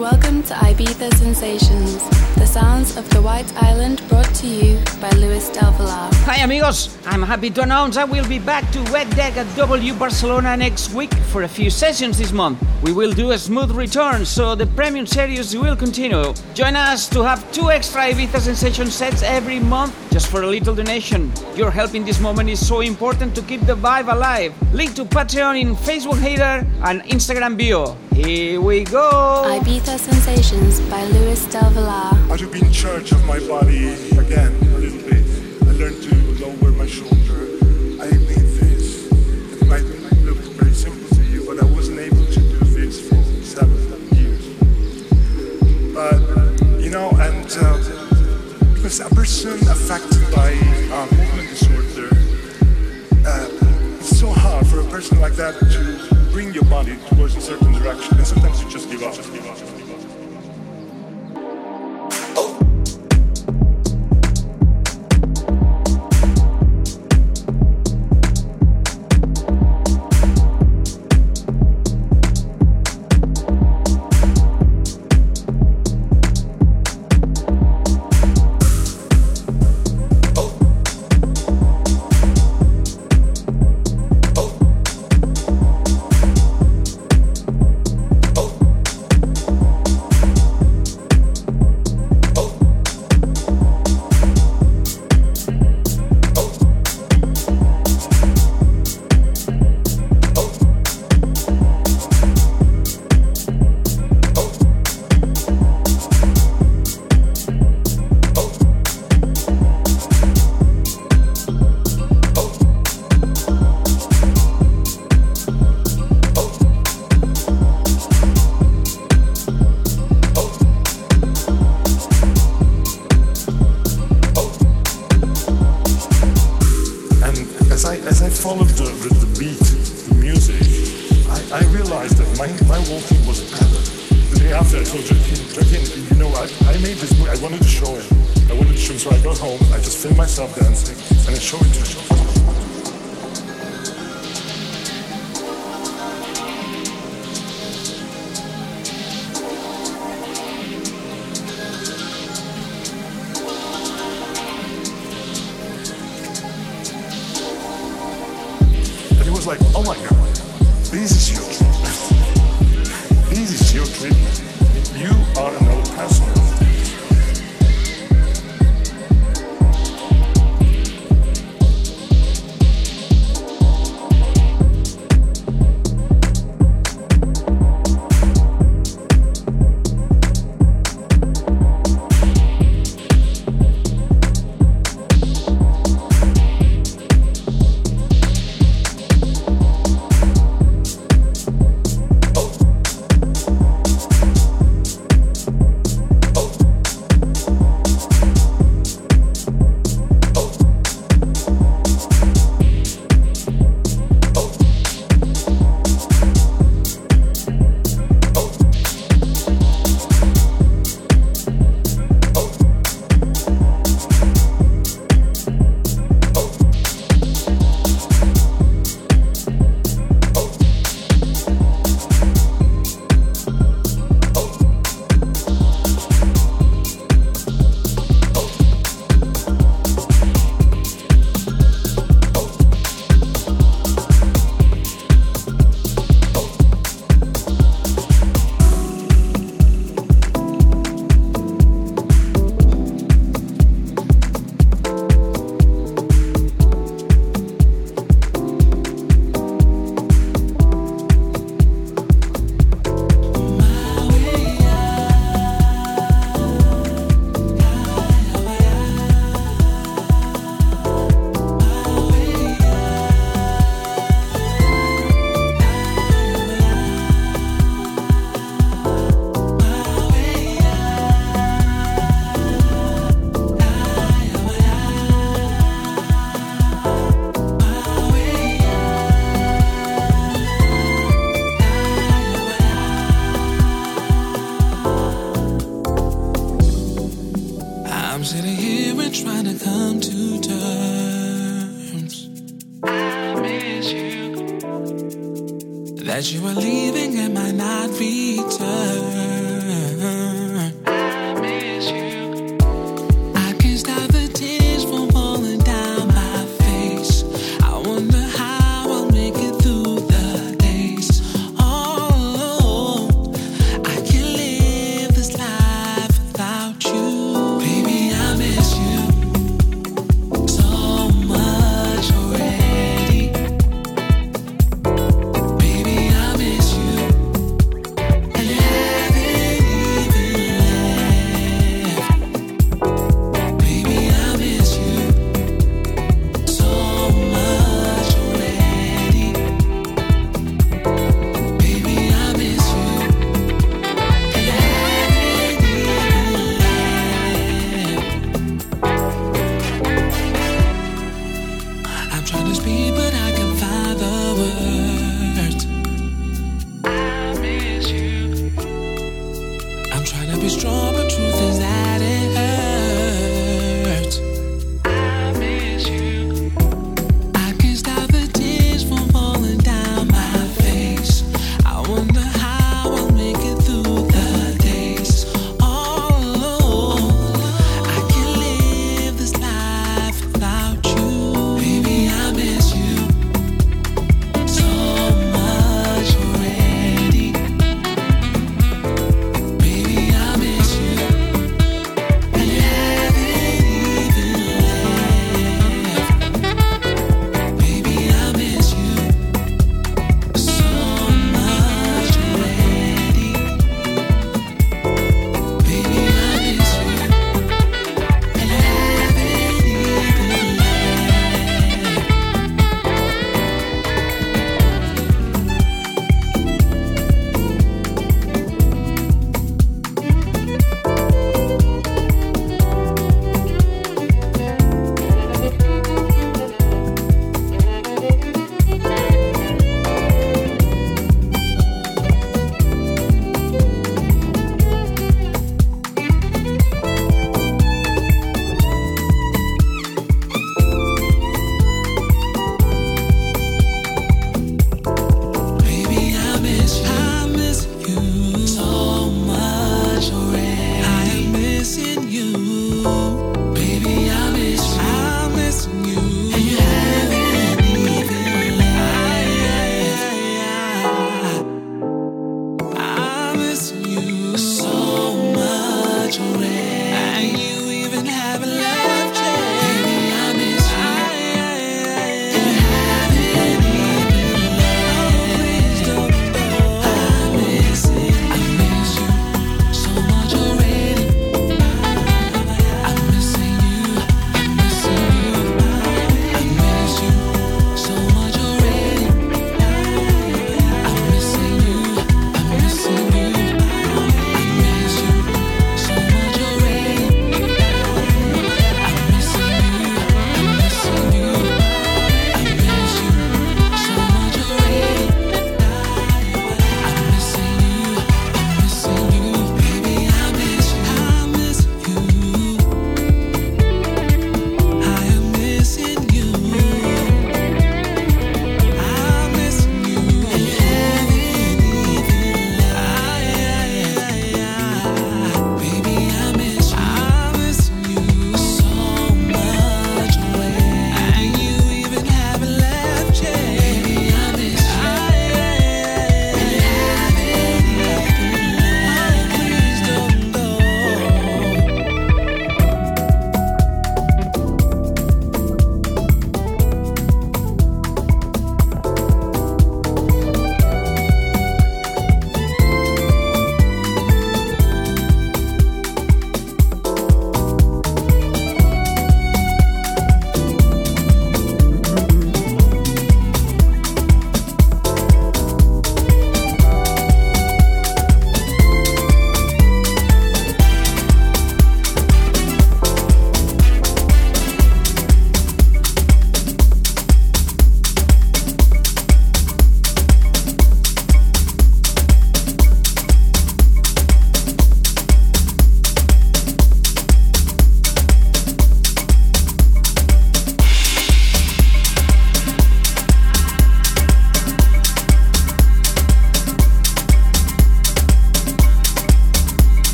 Welcome to Ibiza Sensations, the sounds of the White Island brought to you by Luis Del Villar. Hi amigos, I'm happy to announce I will be back to Wet Deck at W Barcelona next week for a few sessions this month. We will do a smooth return, so the premium series will continue. Join us to have two extra Ibiza Sensation sets every month just for a little donation. Your help in this moment is so important to keep the vibe alive. Link to Patreon in Facebook header and Instagram bio. Here we go! Ibiza Sensations by Luis Del Villar. How to be in charge of my body again a little bit. I learned to lower my shoulder. I made this. It might look very simple to you, but I wasn't able to do this for seven years. But, you know, and uh, because a person affected by uh, movement disorder, uh, it's so hard for a person like that to bring your body towards a certain direction, and sometimes you just give up. Just give up.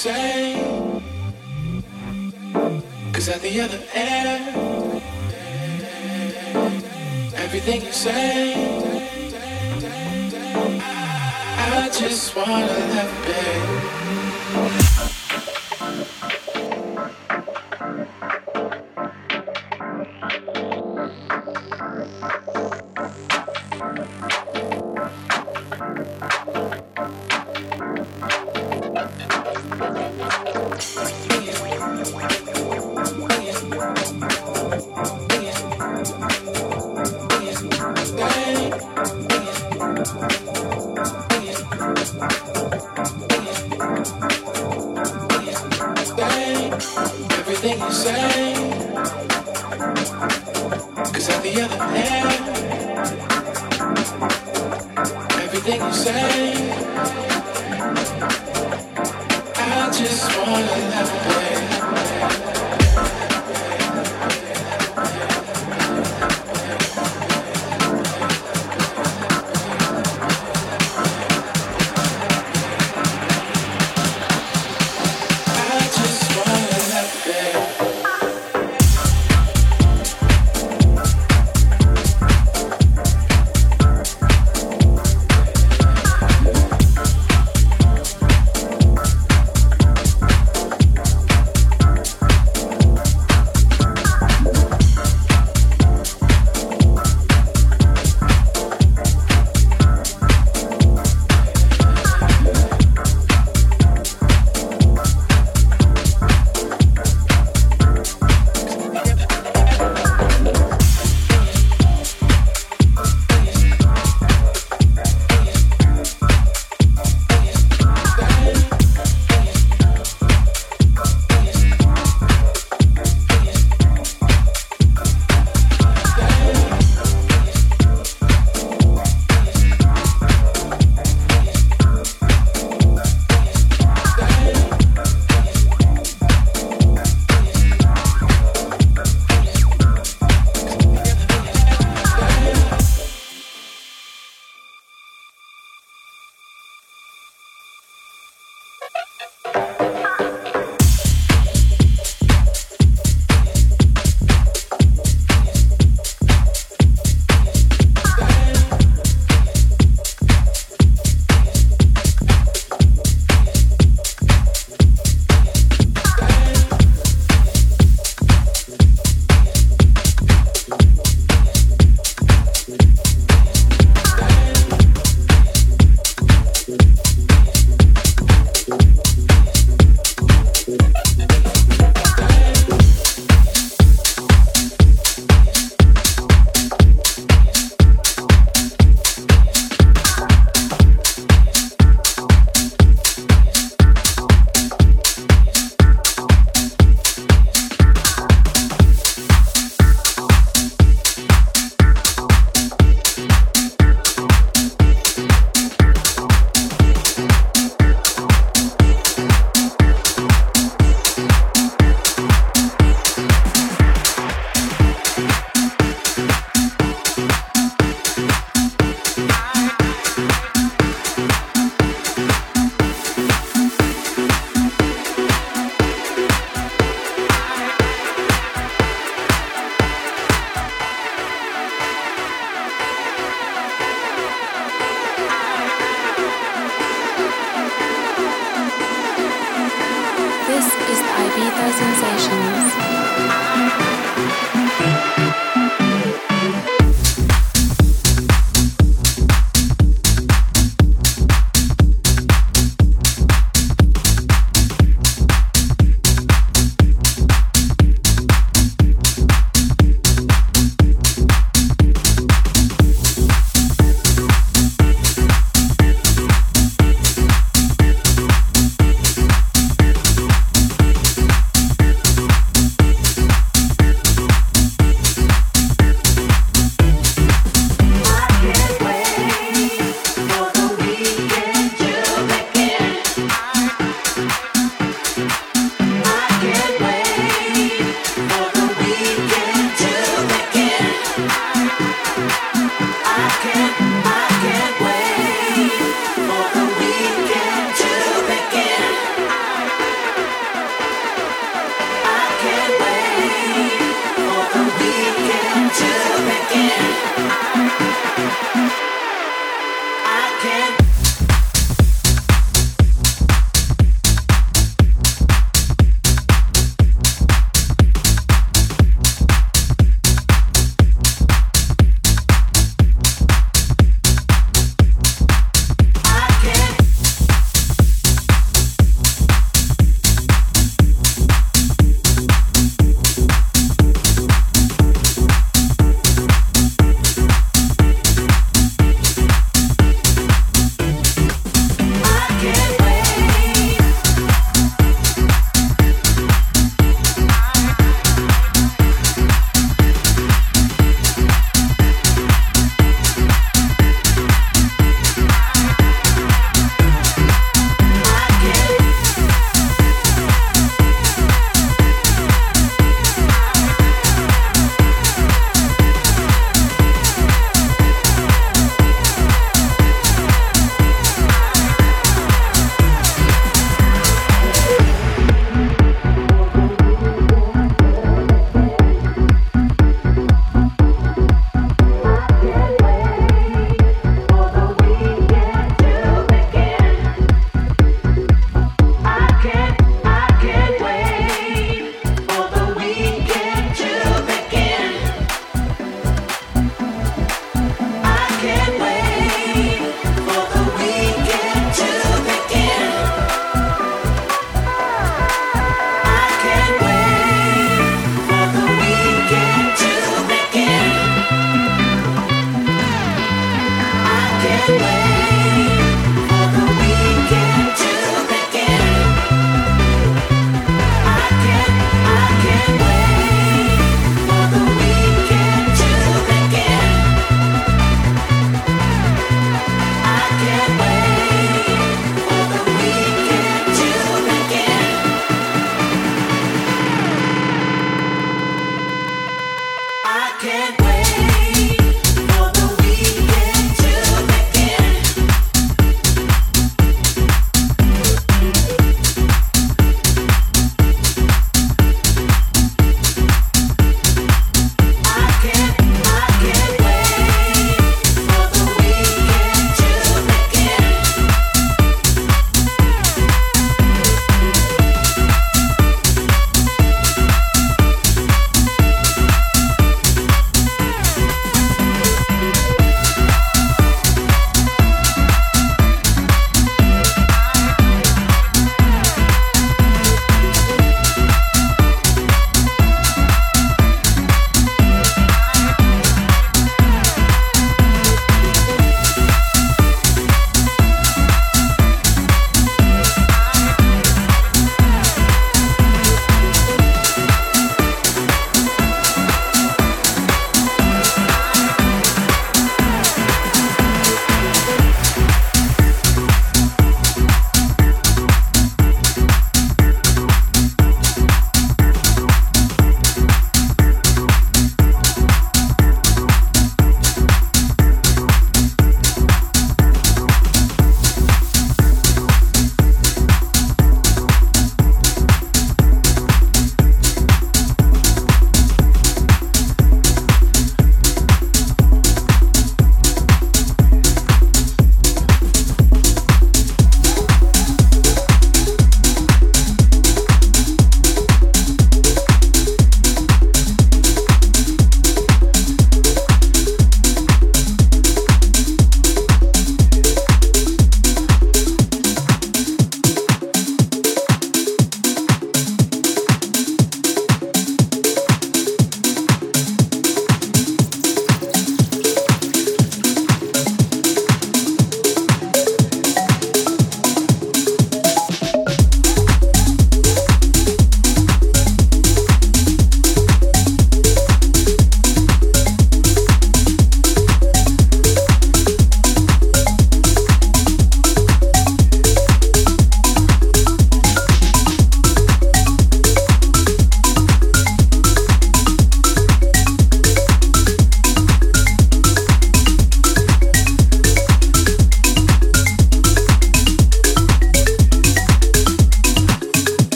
say. Cause at the other end, everything you say, I just wanna let be.